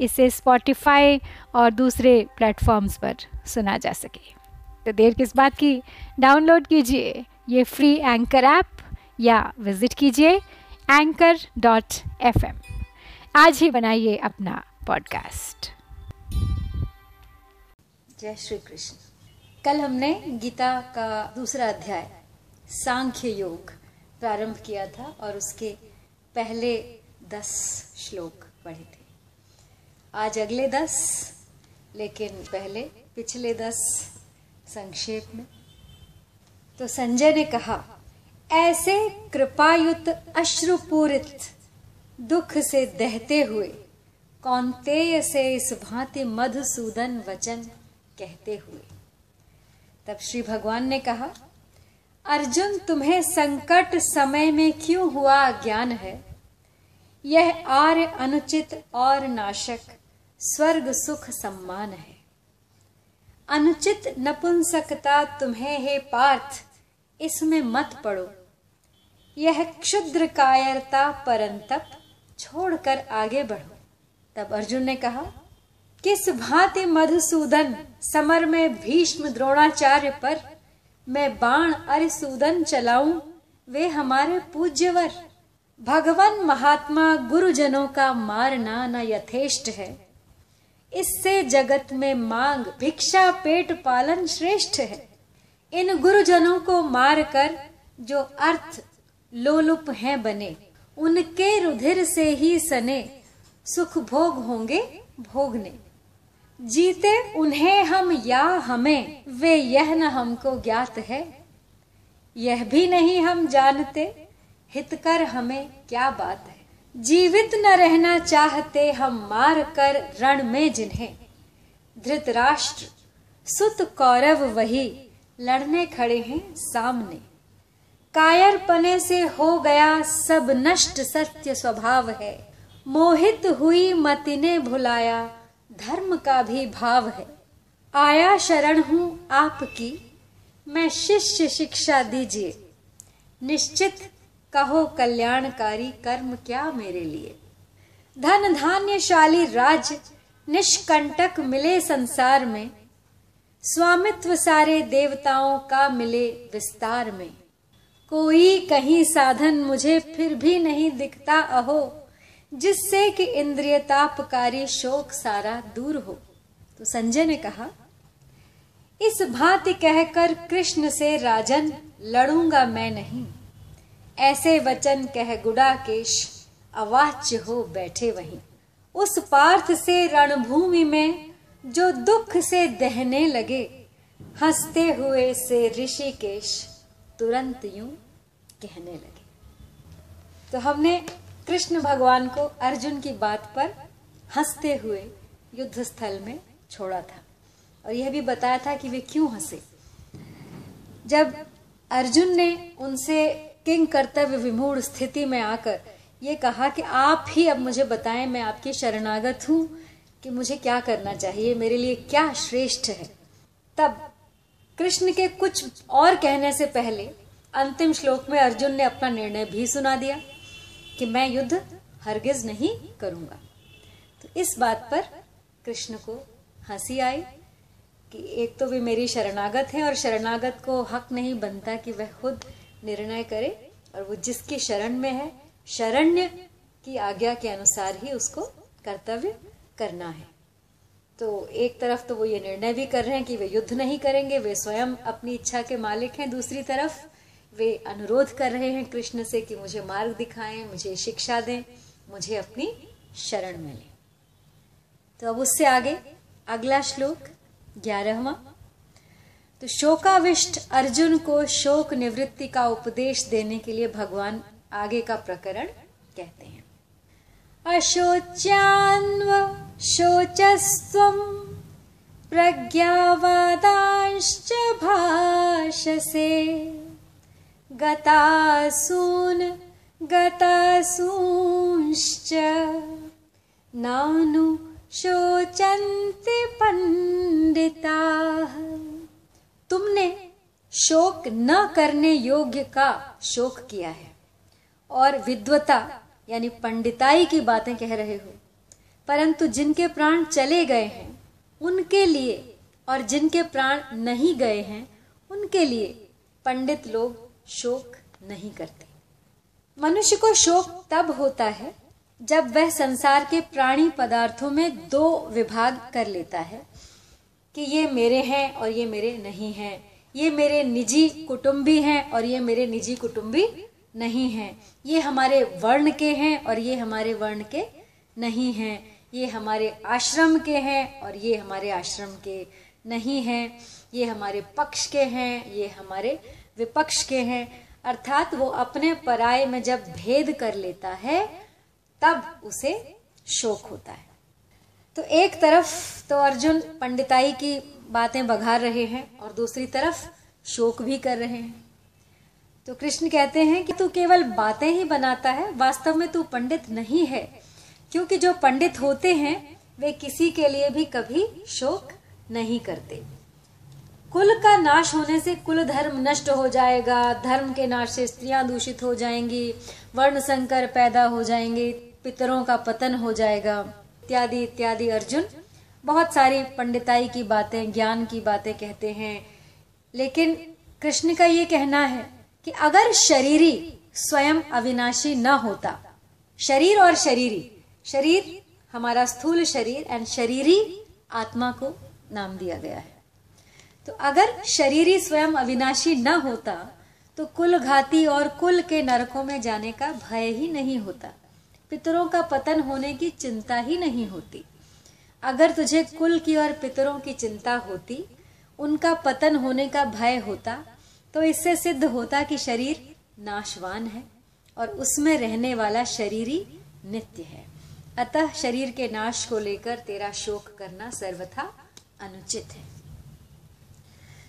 इसे स्पॉटिफाई और दूसरे प्लेटफॉर्म्स पर सुना जा सके। तो देर किस बात की? डाउनलोड कीजिए ये फ्री एंकर ऐप या विज़िट कीजिए एंकर डॉट एफ़ एम आज ही बनाइए अपना पॉडकास्ट जय श्री कृष्ण। कल हमने गीता का दूसरा अध्याय, सांख्य योग, प्रारंभ किया था और उसके पहले दस श्लोक पढ़े थे। आज अगले दस, लेकिन पहले पिछले दस संक्षेप में। तो संजय ने कहा, ऐसे कृपायुत, अश्रुपूरित दुख से दहते हुए कौनतेय से इस भांति मधुसूदन वचन कहते हुए? तब श्री भगवान ने कहा, अर्जुन, तुम्हें संकट समय में क्यों हुआ ज्ञान है? यह आर्य अनुचित और नाशक स्वर्ग सुख सम्मान है। अनुचित नपुंसकता तुम्हें हे पार्थ, इसमें मत पड़ो। यह क्षुद्र कायरता परंतप छोड़कर आगे बढ़ो। तब अर्जुन ने कहा, किस भांति मधुसूदन, समर में भीष्म द्रोणाचार्य पर मैं बाण अरिसूदन चलाऊं, वे हमारे पूज्यवर। भगवान महात्मा गुरुजनों का मारना न यथेष्ट है। इससे जगत में मांग, भिक्षा, पेट पालन श्रेष्ठ है। इन गुरुजनों को मारकर जो अर्थ लोलुप हैं बने, उनके रुधिर से ही सने, सुख भोग होंगे भोगने। जीते उन्हें हम या हमें, वे यह न हमको ज्ञात है। यह भी नहीं हम जानते, हितकर हमें क्या बात है। जीवित न रहना चाहते हम मार कर रण में जिन्हें। धृतराष्ट्र, सुत कौरव वही लड़ने खड़े हैं सामने। कायर पने से हो गया सब नष्ट सत्य स्वभाव है। मोहित हुई मति ने भुलाया धर्म का भी भाव है। आया शरण हूँ आपकी, मैं शिष्य शिक्षा दीजिए। निश्चित कहो कल्याणकारी कर्म क्या मेरे लिए? धन धान्यशाली राज निष्कंटक मिले संसार में, स्वामित्व सारे देवताओं का मिले विस्तार में। कोई कहीं साधन मुझे फिर भी नहीं दिखता अहो, जिससे कि इंद्रिय तापकारी शोक सारा दूर हो। तो संजय ने कहा, इस भांति कहकर कृष्ण से राजन, लड़ूँगा मैं नहीं। ऐसे वचन कह गुडाकेश, अवाच्य हो बैठे वहीं। उस पार्थ से रणभूमि में जो दुख से दहने लगे, हँसते हुए से ऋषिकेश तुरंत यूँ कहने लगे। तो हमने कृष्ण भगवान को अर्जुन की बात पर हँसते हुए युद्ध स्थल में छोड़ा था। और यह भी बताया था कि वे क्यों हंसे। जब अर्जुन ने उनसे किंग कर्तव्य विमूढ़ स्थिति में आकर ये कहा कि आप ही अब मुझे बताएँ, मैं आपकी शरणागत हूँ कि मुझे क्या करना चाहिए, मेरे लिए क्या श्रेष्ठ है। तब कृष्ण के कुछ और कहने से पहले अंतिम श्लोक में अर्जुन ने अपना निर्णय भी सुना दिया कि मैं युद्ध हरगिज नहीं करूँगा। तो इस बात पर कृष्ण को हँसी आई कि एक तो वे मेरी शरणागत हैं और शरणागत को हक नहीं बनता कि वह खुद निर्णय करे और वो जिसकी शरण में है, शरण्य की आज्ञा के अनुसार ही उसको कर्तव्य करना है। तो एक तरफ़ तो वो ये निर्णय भी कर रहे हैं कि वे युद्ध नहीं करेंगे, वे स्वयं अपनी इच्छा के मालिक हैं। दूसरी तरफ़ वे अनुरोध कर रहे हैं कृष्ण से कि मुझे मार्ग दिखाएँ, मुझे शिक्षा दें, मुझे अपनी शरण में लें। तो अब उससे आगे अगला श्लोक ग्यारहवा तो शोकाविष्ट अर्जुन को शोक निवृत्ति का उपदेश देने के लिए भगवान आगे का प्रकरण कहते हैं। अशोच्यान्व शोचस्त्वं प्रज्ञावादांश्च भाषसे। गतासून गतासूंश्च। नानु शोचन्ति पंडिताः तुमने शोक न करने योग्य का शोक किया है। और विद्वता, यानी पंडिताई की बातें कह रहे हो। परंतु जिनके प्राण चले गए हैं, उनके लिए और जिनके प्राण नहीं गए हैं, उनके लिए पंडित लोग शोक नहीं करते। मनुष्य को शोक तब होता है जब वह संसार के प्राणी पदार्थों में दो विभाग कर लेता है। कि ये मेरे हैं और ये मेरे नहीं हैं। ये मेरे निजी कुटुंबी हैं और ये मेरे निजी कुटुंबी नहीं हैं। ये हमारे वर्ण के हैं और ये हमारे वर्ण के नहीं हैं। ये हमारे आश्रम के हैं और ये हमारे आश्रम के नहीं हैं। ये हमारे पक्ष के हैं, ये हमारे विपक्ष के हैं। अर्थात वो अपने पराये में जब भेद कर लेता है, तब उसे शोक होता है। तो एक तरफ़ तो अर्जुन पंडिताई की बातें बघार रहे हैं और दूसरी तरफ़ शोक भी कर रहे हैं। तो कृष्ण कहते हैं कि तू केवल बातें ही बनाता है, वास्तव में तू पंडित नहीं है, क्योंकि जो पंडित होते हैं, वे किसी के लिए भी कभी शोक नहीं करते। कुल का नाश होने से कुल धर्म नष्ट हो जाएगा, धर्म के नाश से स्त्रियाँ दूषित हो जाएँगी, वर्ण संकर पैदा हो जाएँगे, पितरों का पतन हो जाएगा। इत्यादि इत्यादि, अर्जुन। बहुत सारी पंडिताई की बातें, ज्ञान की बातें कहते हैं। लेकिन कृष्ण का ये कहना है कि अगर शरीरी स्वयं अविनाशी न होता, शरीर और शरीरी, शरीर हमारा स्थूल शरीर एंड शरीरी आत्मा को नाम दिया गया है। तो अगर शरीरी स्वयं अविनाशी न होता तो कुल घाती और कुल के नरकों में जाने का भय ही नहीं होता। पितरों का पतन होने की चिंता ही नहीं होती। अगर तुझे कुल की और पितरों की चिंता होती, उनका पतन होने का भय होता तो इससे सिद्ध होता कि शरीर नाशवान है और उसमें रहने वाला शरीरी नित्य है। अतः शरीर के नाश को लेकर तेरा शोक करना सर्वथा अनुचित है।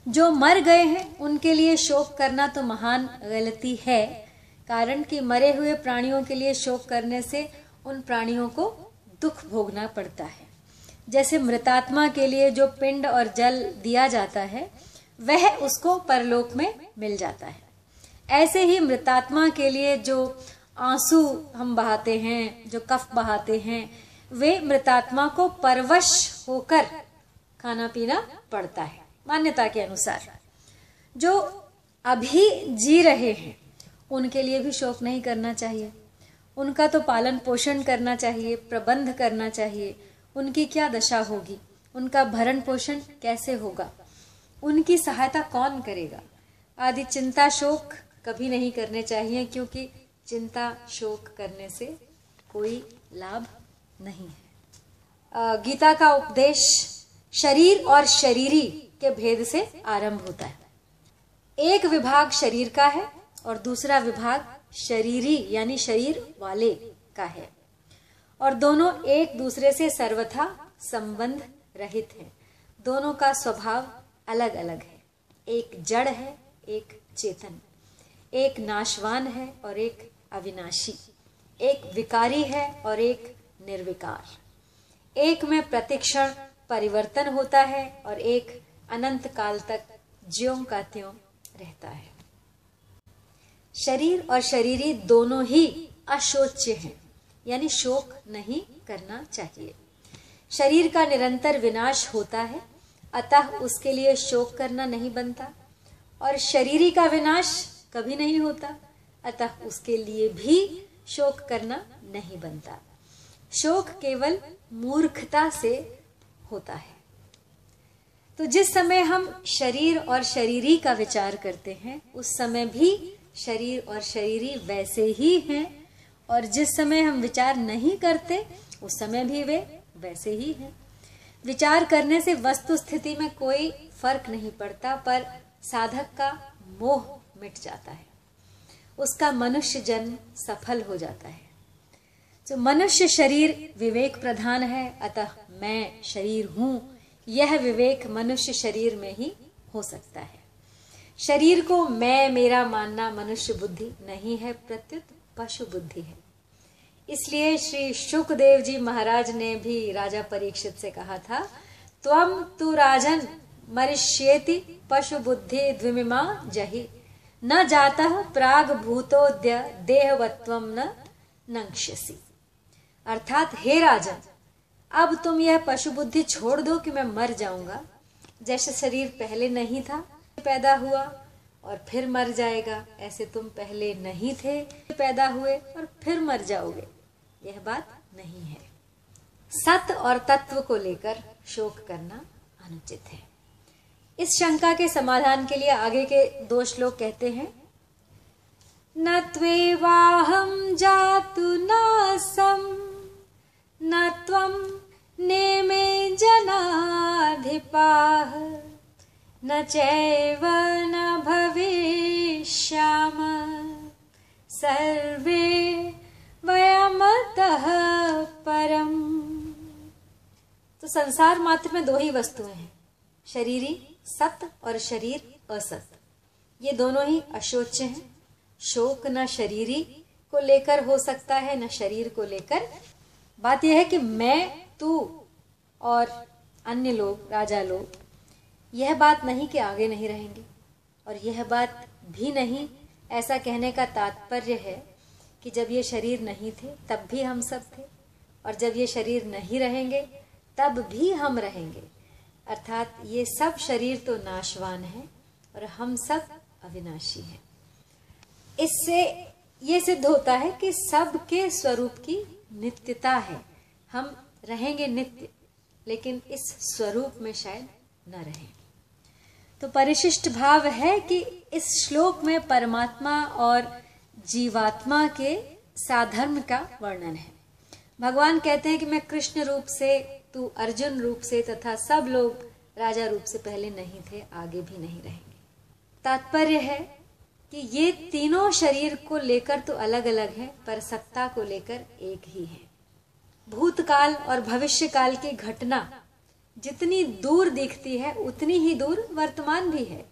जो मर गए हैं, उनके लिए शोक करना तो महान गलती है कारण कि मरे हुए प्राणियों के लिए शोक करने से उन प्राणियों को दुख भोगना पड़ता है। जैसे मृतात्मा के लिए जो पिंड और जल दिया जाता है, वह उसको परलोक में मिल जाता है। ऐसे ही मृतात्मा के लिए जो आँसू हम बहाते हैं, जो कफ बहाते हैं, वे मृतात्मा को परवश होकर खाना पीना पड़ता है, मान्यता के अनुसार। जो अभी जी रहे हैं उनके लिए भी शोक नहीं करना चाहिए। उनका तो पालन पोषण करना चाहिए, प्रबंध करना चाहिए। उनकी क्या दशा होगी? उनका भरण पोषण कैसे होगा? उनकी सहायता कौन करेगा? आदि चिंता शोक कभी नहीं करने चाहिए, क्योंकि चिंता शोक करने से कोई लाभ नहीं है। गीता का उपदेश शरीर और शरीरी के भेद से आरंभ होता है। एक विभाग शरीर का है और दूसरा विभाग शरीरी, यानी शरीर वाले का है। और दोनों एक दूसरे से सर्वथा संबंध रहित हैं। दोनों का स्वभाव अलग अलग है। एक जड़ है, एक चेतन। एक नाशवान है और एक अविनाशी। एक विकारी है और एक निर्विकार। एक में प्रतिक्षण परिवर्तन होता है और एक अनंत काल तक ज्यों का त्यों रहता है। शरीर और शरीरी दोनों ही अशोच्य हैं, यानी शोक नहीं करना चाहिए। शरीर का निरंतर विनाश होता है, अतः उसके लिए शोक करना नहीं बनता, और शरीरी का विनाश कभी नहीं होता, अतः उसके लिए भी शोक करना नहीं बनता। शोक केवल मूर्खता से होता है। तो जिस समय हम शरीर और शरीरी का विचार करते हैं, उस समय भी शरीर और शरीरी वैसे ही हैं, और जिस समय हम विचार नहीं करते, उस समय भी वे वैसे ही हैं। विचार करने से वस्तु स्थिति में कोई फ़र्क नहीं पड़ता, पर साधक का मोह मिट जाता है। उसका मनुष्य जन्म सफल हो जाता है। तो मनुष्य शरीर विवेक प्रधान है, अतः मैं शरीर हूँ, यह विवेक मनुष्य शरीर में ही हो सकता है। शरीर को मैं, मेरा मानना मनुष्य बुद्धि नहीं है, प्रत्युत पशु बुद्धि है। इसलिए श्री सुखदेव जी महाराज ने भी राजा परीक्षित से कहा था त्वम तु राजन मरिष्येति पशु बुद्धि द्विमिमा जही। न जाता प्राग भूतोद्य देहवत्व न नंक्षसी अर्थात, हे राजन, अब तुम यह पशु बुद्धि छोड़ दो कि मैं मर जाऊँगा। जैसे शरीर पहले नहीं था पैदा हुआ और फिर मर जाएगा। ऐसे तुम पहले नहीं थे पैदा हुए और फिर मर जाओगे। यह बात नहीं है। सत्य और तत्व को लेकर शोक करना अनुचित है। इस शंका के समाधान के लिए आगे के दो श्लोक कहते हैं, न त्वेवाहम जातु नासम न त्वम नेमे जनाधिपाः। न चैव न भविष्याम। सर्वे वयमतः परम। तो संसार मात्र में दो ही वस्तुएँ हैं, शरीरी सत्य और शरीर असत। ये दोनों ही अशोच्य हैं। शोक न शरीरी को लेकर हो सकता है, न शरीर को लेकर। बात यह है कि मैं, तू और अन्य लोग, राजा लोग यह बात नहीं कि आगे नहीं रहेंगे। और यह बात भी नहीं, ऐसा कहने का तात्पर्य है कि जब ये शरीर नहीं थे, तब भी हम सब थे। और जब ये शरीर नहीं रहेंगे, तब भी हम रहेंगे। अर्थात ये सब शरीर तो नाशवान है और हम सब अविनाशी हैं। इससे ये सिद्ध होता है कि सब के स्वरूप की नित्यता है। हम रहेंगे नित्य, लेकिन इस स्वरूप में शायद न रहे। तो परिशिष्ट भाव है कि इस श्लोक में परमात्मा और जीवात्मा के साधर्म का वर्णन है। भगवान कहते हैं कि मैं कृष्ण रूप से, तू अर्जुन रूप से तथा सब लोग राजा रूप से पहले नहीं थे, आगे भी नहीं रहेंगे। तात्पर्य है कि ये तीनों शरीर को लेकर तो अलग अलग है, पर सत्ता को लेकर एक ही है। भूतकाल और भविष्य काल की घटना जितनी दूर दिखती है, उतनी ही दूर वर्तमान भी है।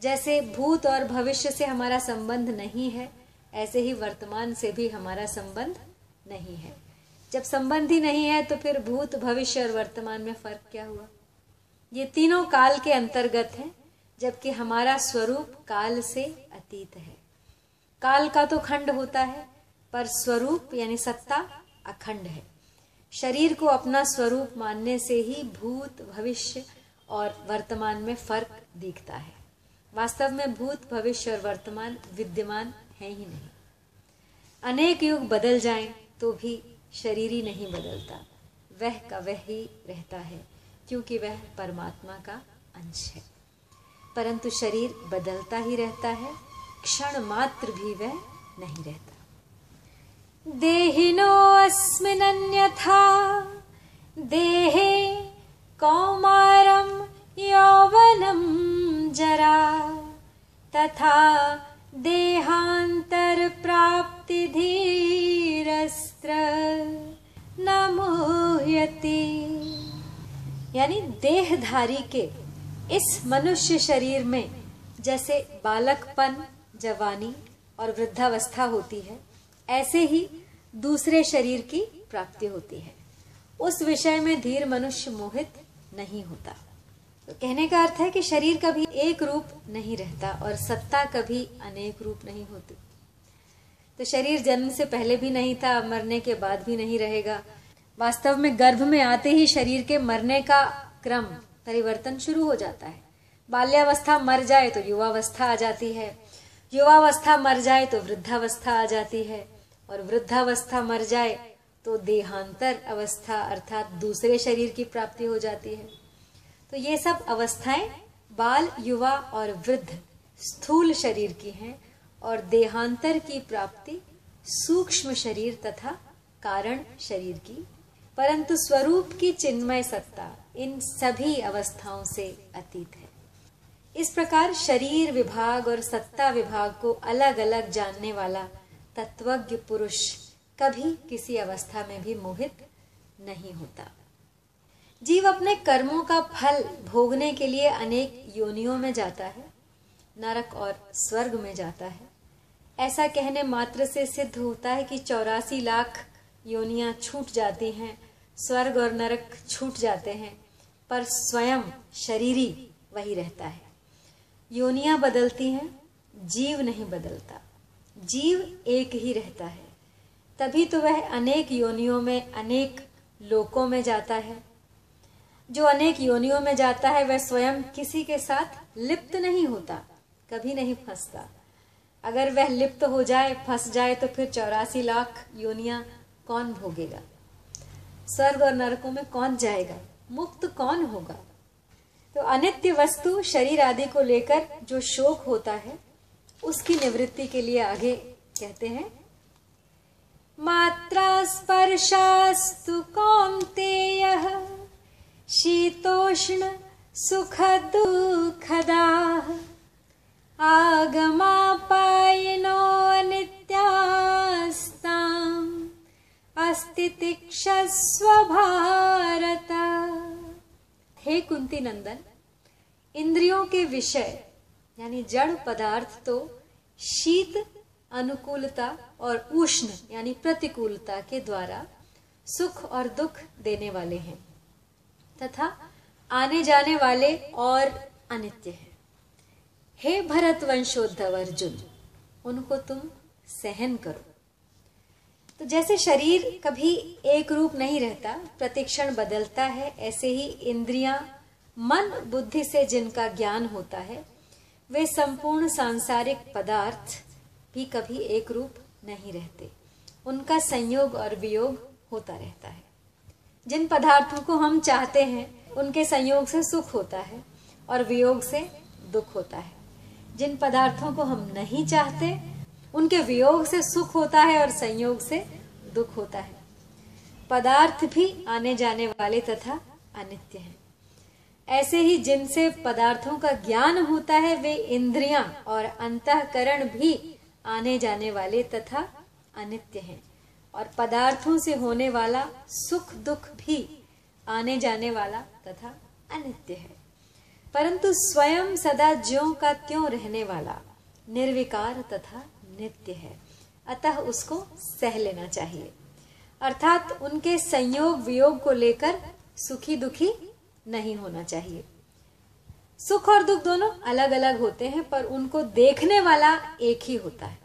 जैसे भूत और भविष्य से हमारा संबंध नहीं है, ऐसे ही वर्तमान से भी हमारा संबंध नहीं है। जब संबंध ही नहीं है तो फिर भूत, भविष्य और वर्तमान में फ़र्क क्या हुआ? ये तीनों काल के अंतर्गत है, जबकि हमारा स्वरूप काल से अतीत है। काल का तो खंड होता है, पर स्वरूप यानी सत्ता अखंड है। शरीर को अपना स्वरूप मानने से ही भूत भविष्य और वर्तमान में फ़र्क दिखता है। वास्तव में भूत भविष्य और वर्तमान विद्यमान है ही नहीं। अनेक युग बदल जाएँ तो भी शरीर ही नहीं बदलता। वह का वह ही रहता है, क्योंकि वह परमात्मा का अंश है। परंतु शरीर बदलता ही रहता है, क्षण मात्र भी वह नहीं रहता। देहिनोऽस्मिनन्यथा देहे कौमारं यौवनं जरा। तथा देहान्तरप्राप्तिधीरस्त्र न मुह्यति यानी देहधारी के इस मनुष्य शरीर में जैसे बालकपन, जवानी और वृद्धावस्था होती है ऐसे ही दूसरे शरीर की प्राप्ति होती है। उस विषय में धीर मनुष्य मोहित नहीं होता। तो कहने का अर्थ है कि शरीर कभी एक रूप नहीं रहता और सत्ता कभी अनेक रूप नहीं होती। तो शरीर जन्म से पहले भी नहीं था मरने के बाद भी नहीं रहेगा। वास्तव में गर्भ में आते ही शरीर के मरने का क्रम परिवर्तन शुरू हो जाता है। बाल्यावस्था मर जाए तो युवावस्था आ जाती है। युवावस्था मर जाए तो वृद्धावस्था आ जाती है। और वृद्धावस्था मर जाए तो देहांतर अवस्था अर्थात दूसरे शरीर की प्राप्ति हो जाती है। तो ये सब अवस्थाएँ बाल, युवा और वृद्ध स्थूल शरीर की हैं और देहांतर की प्राप्ति सूक्ष्म शरीर तथा कारण शरीर की। परंतु स्वरूप की चिन्मय सत्ता इन सभी अवस्थाओं से अतीत है। इस प्रकार शरीर विभाग और सत्ता विभाग को अलग अलग जानने वाला तत्वज्ञ पुरुष कभी किसी अवस्था में भी मोहित नहीं होता। जीव अपने कर्मों का फल भोगने के लिए अनेक योनियों में जाता है, नरक और स्वर्ग में जाता है। ऐसा कहने मात्र से सिद्ध होता है कि चौरासी लाख योनियाँ छूट जाती हैं, स्वर्ग और नरक छूट जाते हैं, पर स्वयं शरीरी वही रहता है। योनियाँ बदलती हैं, जीव नहीं बदलता। जीव एक ही रहता है। तभी तो वह अनेक योनियों में, अनेक लोकों में जाता है। जो अनेक योनियों में जाता है, वह स्वयं किसी के साथ लिप्त नहीं होता, कभी नहीं फंसता। अगर वह लिप्त हो जाए, फंस जाए तो फिर चौरासी लाख योनिया कौन भोगेगा? स्वर्ग और नरकों में कौन जाएगा? मुक्त कौन होगा? तो अनित्य वस्तु शरीर आदि को लेकर जो शोक होता है उसकी निवृत्ति के लिए आगे कहते हैं, मात्रा स्पर्शास्तु कौन्तेय, शीतोष्ण सुख दुखदा आगमापायनो नित्यास्ताम् अस्ति तिक्षस्व भारत हे कुंती नंदन, इंद्रियों के विषय यानी जड़ पदार्थ तो शीत, अनुकूलता और उष्ण, यानी प्रतिकूलता के द्वारा सुख और दुख देने वाले हैं, तथा आने जाने वाले और अनित्य हैं। हे भरत वंशोद्धव अर्जुन उनको तुम सहन करो। तो जैसे शरीर कभी एक रूप नहीं रहता, प्रतिक्षण बदलता है, ऐसे ही इंद्रियाँ, मन, बुद्धि से जिनका ज्ञान होता है वे संपूर्ण सांसारिक पदार्थ भी कभी एक रूप नहीं रहते। उनका संयोग और वियोग होता रहता है। जिन पदार्थों को हम चाहते हैं, उनके संयोग से सुख होता है और वियोग से दुख होता है। जिन पदार्थों को हम नहीं चाहते, उनके वियोग से सुख होता है और संयोग से दुख होता है। पदार्थ भी आने जाने वाले तथा अनित्य हैं। ऐसे ही जिनसे पदार्थों का ज्ञान होता है, वे इंद्रियाँ और अंतकरण भी आने जाने वाले तथा अनित्य हैं। और पदार्थों से होने वाला सुख दुख भी आने जाने वाला तथा अनित्य है। परंतु स्वयं सदा ज्यो का त्यों रहने वाला निर्विकार तथा नित्य है। अतः उसको सह लेना चाहिए। अर्थात उनके संयोग वियोग को लेकर सुखी दुखी नहीं होना चाहिए। सुख और दुख दोनों अलग अलग होते हैं, पर उनको देखने वाला एक ही होता है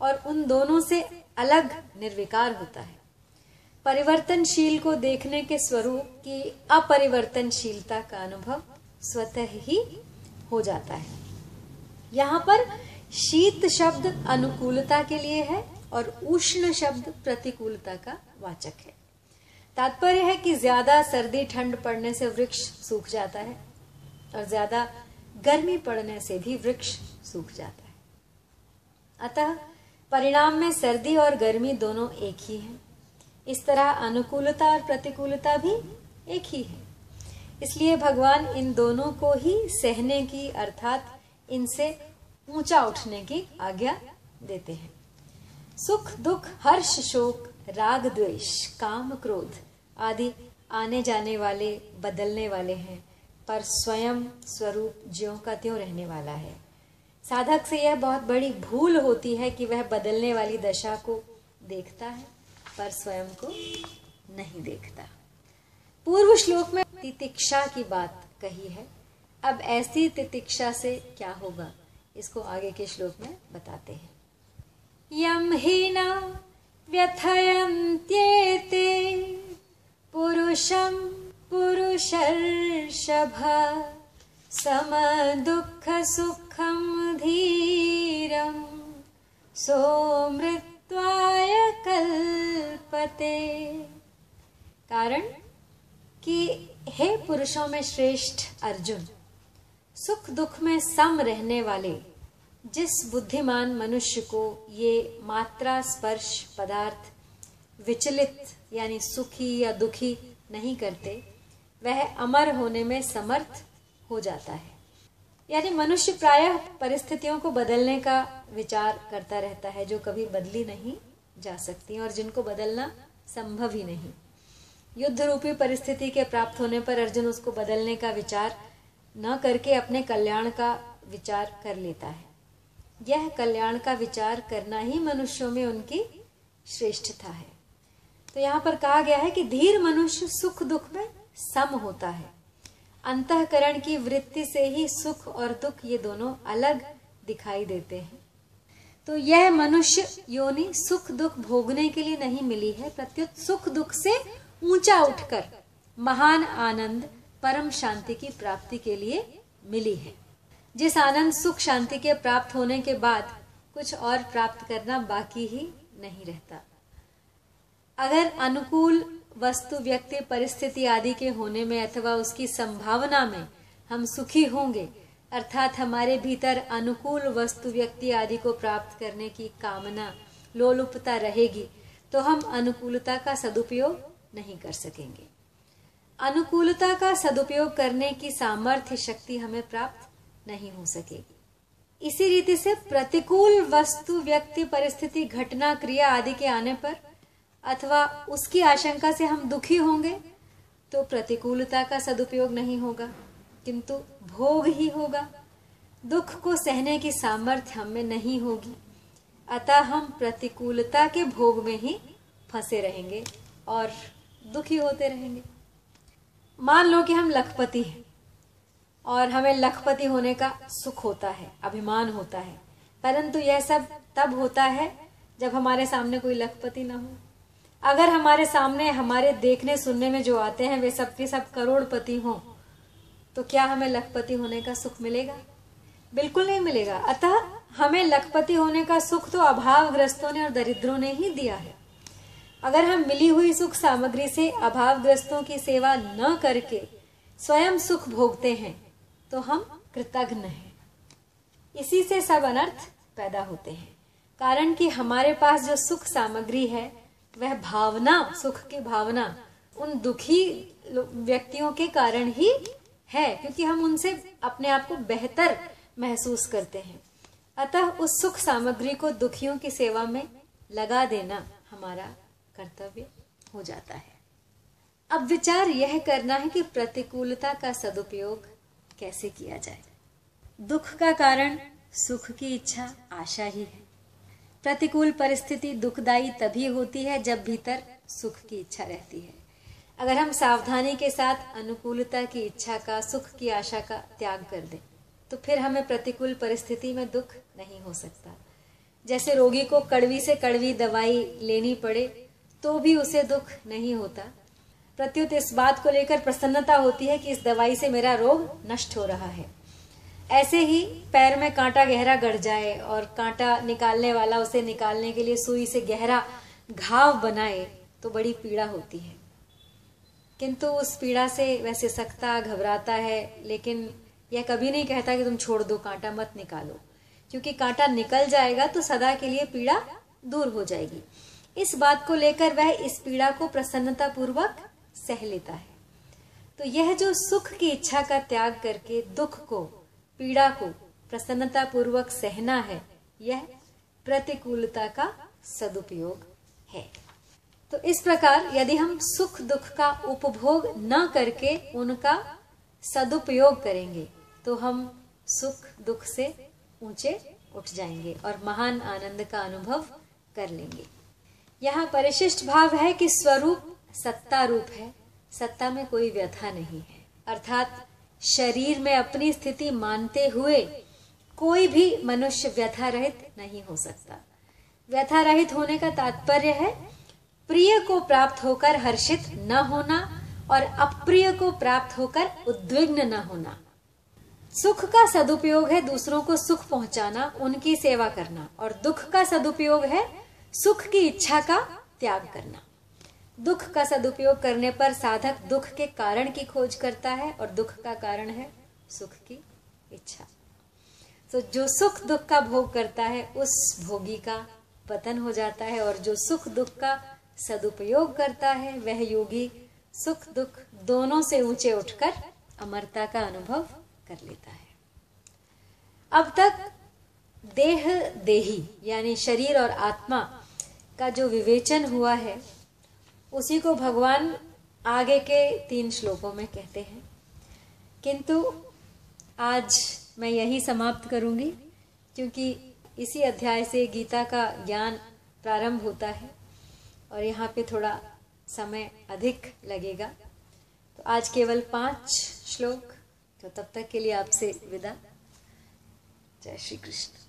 और उन दोनों से अलग निर्विकार होता है। परिवर्तनशील को देखने के स्वरूप की अपरिवर्तनशीलता का अनुभव स्वतः ही हो जाता है। यहाँ पर शीत शब्द अनुकूलता के लिए है और उष्ण शब्द प्रतिकूलता का वाचक है। तात्पर्य है कि ज़्यादा सर्दी ठंड पड़ने से वृक्ष सूख जाता है और ज़्यादा गर्मी पड़ने से भी वृक्ष सूख जाता है। अतः परिणाम में सर्दी और गर्मी दोनों एक ही हैं। इस तरह अनुकूलता और प्रतिकूलता भी एक ही है। इसलिए भगवान इन दोनों को ही सहने की, अर्थात इनसे ऊँचा उठने की आज्ञा देते हैं। सुख, दुख, हर्ष, शोक राग, द्वेष, काम, क्रोध आदि आने जाने वाले, बदलने वाले हैं, पर स्वयं स्वरूप ज्यो का त्यों रहने वाला है। साधक से यह बहुत बड़ी भूल होती है कि वह बदलने वाली दशा को देखता है, पर स्वयं को नहीं देखता। पूर्व श्लोक में तितिक्षा की बात कही है। अब ऐसी तितिक्षा से क्या होगा, इसको आगे के श्लोक में बताते हैं। यम ही न व्यथयन्त्येते। पुरुषं पुरुषर्षभ, समदुःखसुखं धीरं, सोमृत्वाय कल्पते। कारण कि हे पुरुषों में श्रेष्ठ अर्जुन, सुख दुख में सम रहने वाले जिस बुद्धिमान मनुष्य को ये मात्रा स्पर्श पदार्थ विचलित, यानी सुखी या दुखी नहीं करते, वह अमर होने में समर्थ हो जाता है। यानी मनुष्य प्रायः परिस्थितियों को बदलने का विचार करता रहता है, जो कभी बदली नहीं जा सकती और जिनको बदलना संभव ही नहीं। युद्ध रूपी परिस्थिति के प्राप्त होने पर अर्जुन उसको बदलने का विचार न करके अपने कल्याण का विचार कर लेता है। यह कल्याण का विचार करना ही मनुष्यों में उनकी श्रेष्ठता है। तो यहाँ पर कहा गया है कि धीर मनुष्य सुख दुख में सम होता है। अंतकरण की वृत्ति से ही सुख और दुख ये दोनों अलग दिखाई देते हैं। तो यह मनुष्य योनि सुख दुख भोगने के लिए नहीं मिली है, प्रत्युत सुख दुख से ऊँचा उठकर महान आनंद, परम शांति की प्राप्ति के लिए मिली है। जिस आनंद, सुख, शांति के प्राप्त होने के बाद कुछ और प्राप्त करना बाकी ही नहीं रहता। अगर अनुकूल वस्तु, व्यक्ति, परिस्थिति आदि के होने में अथवा उसकी संभावना में हम सुखी होंगे, अर्थात हमारे भीतर अनुकूल वस्तु, व्यक्ति आदि को प्राप्त करने की कामना, लोलुपता रहेगी तो हम अनुकूलता का सदुपयोग नहीं कर सकेंगे। अनुकूलता का सदुपयोग करने की सामर्थ्य शक्ति हमें प्राप्त नहीं हो सकेगी। इसी रीति से प्रतिकूल वस्तु, व्यक्ति, परिस्थिति, घटना, क्रिया आदि के आने पर अथवा उसकी आशंका से हम दुखी होंगे तो प्रतिकूलता का सदुपयोग नहीं होगा, किंतु भोग ही होगा। दुख को सहने की सामर्थ्य हम नहीं होगी, अतः हम प्रतिकूलता के भोग में ही फंसे रहेंगे और दुखी होते रहेंगे। मान लो कि हम लखपति हैं। और हमें लखपति होने का सुख होता है, अभिमान होता है। परंतु यह सब तब होता है जब हमारे सामने कोई लखपति ना हो। अगर हमारे सामने, हमारे देखने, सुनने में जो आते हैं, वे सब के सब करोड़पति हों तो क्या हमें लखपति होने का सुख मिलेगा? बिल्कुल नहीं मिलेगा। अतः हमें लखपति होने का सुख तो अभावग्रस्तों ने और दरिद्रों ने ही दिया है। अगर हम मिली हुई सुख सामग्री से अभावग्रस्तों की सेवा न करके स्वयं सुख भोगते हैं तो हम कृतघ्न हैं। इसी से सब अनर्थ पैदा होते हैं। कारण कि हमारे पास जो सुख सामग्री है, वह भावना, सुख की भावना, उन दुखी व्यक्तियों के कारण ही है, क्योंकि हम उनसे अपने आप को बेहतर महसूस करते हैं। अतः उस सुख सामग्री को दुखियों की सेवा में लगा देना हमारा कर्तव्य हो जाता है। अब विचार यह करना है कि प्रतिकूलता का सदुपयोग कैसे किया जाए? दुख का कारण सुख की इच्छा, आशा ही है। प्रतिकूल परिस्थिति दुखदाई तभी होती है जब भीतर सुख की इच्छा रहती है। अगर हम सावधानी के साथ अनुकूलता की इच्छा का, सुख की आशा का त्याग कर दें तो फिर हमें प्रतिकूल परिस्थिति में दुख नहीं हो सकता। जैसे रोगी को कड़वी से कड़वी दवाई लेनी पड़े तो भी उसे दुख नहीं होता। प्रत्युत इस बात को लेकर प्रसन्नता होती है कि इस दवाई से मेरा रोग नष्ट हो रहा है। ऐसे ही पैर में कांटा गहरा गड़ जाए और कांटा निकालने वाला उसे निकालने के लिए सुई से गहरा घाव बनाए तो बड़ी पीड़ा होती है। किंतु उस पीड़ा से वैसे सकता घबराता है, लेकिन यह कभी नहीं कहता कि तुम छोड़ दो, कांटा मत निकालो। क्योंकि कांटा निकल जाएगा तो सदा के लिए पीड़ा दूर हो जाएगी। इस बात को लेकर वह इस पीड़ा को प्रसन्नता पूर्वक सह लेता है। तो यह जो सुख की इच्छा का त्याग करके, दुख को, पीड़ा को प्रसन्नता पूर्वक सहना है, यह प्रतिकूलता का सदुपयोग है। तो इस प्रकार यदि हम सुख दुख का उपभोग न करके उनका सदुपयोग करेंगे तो हम सुख दुख से ऊँचे उठ जाएँगे और महान आनंद का अनुभव कर लेंगे। यहाँ परिशिष्ट भाव है कि स्वरूप सत्ता रूप है। सत्ता में कोई व्यथा नहीं है। अर्थात शरीर में अपनी स्थिति मानते हुए कोई भी मनुष्य व्यथा रहित नहीं हो सकता। व्यथा रहित होने का तात्पर्य है, प्रिय को प्राप्त होकर हर्षित न होना और अप्रिय को प्राप्त होकर उद्विग्न न होना। सुख का सदुपयोग है दूसरों को सुख पहुंचाना, उनकी सेवा करना और दुख का सदुपयोग है सुख की इच्छा का त्याग करना। दुख का सदुपयोग करने पर साधक दुख के कारण की खोज करता है और दुख का कारण है सुख की इच्छा। तो जो सुख दुख का भोग करता है, उस भोगी का पतन हो जाता है और जो सुख दुख का सदुपयोग करता है, वह योगी सुख दुख दोनों से ऊँचे उठकर अमरता का अनुभव कर लेता है। अब तक देह देही, यानी शरीर और आत्मा का जो विवेचन हुआ है उसी को भगवान आगे के तीन श्लोकों में कहते हैं। किंतु आज मैं यही समाप्त करूँगी, क्योंकि इसी अध्याय से गीता का ज्ञान प्रारंभ होता है और यहाँ पे थोड़ा समय अधिक लगेगा। तो आज केवल पाँच श्लोक तो तब तक के लिए आपसे विदा। जय श्री कृष्ण।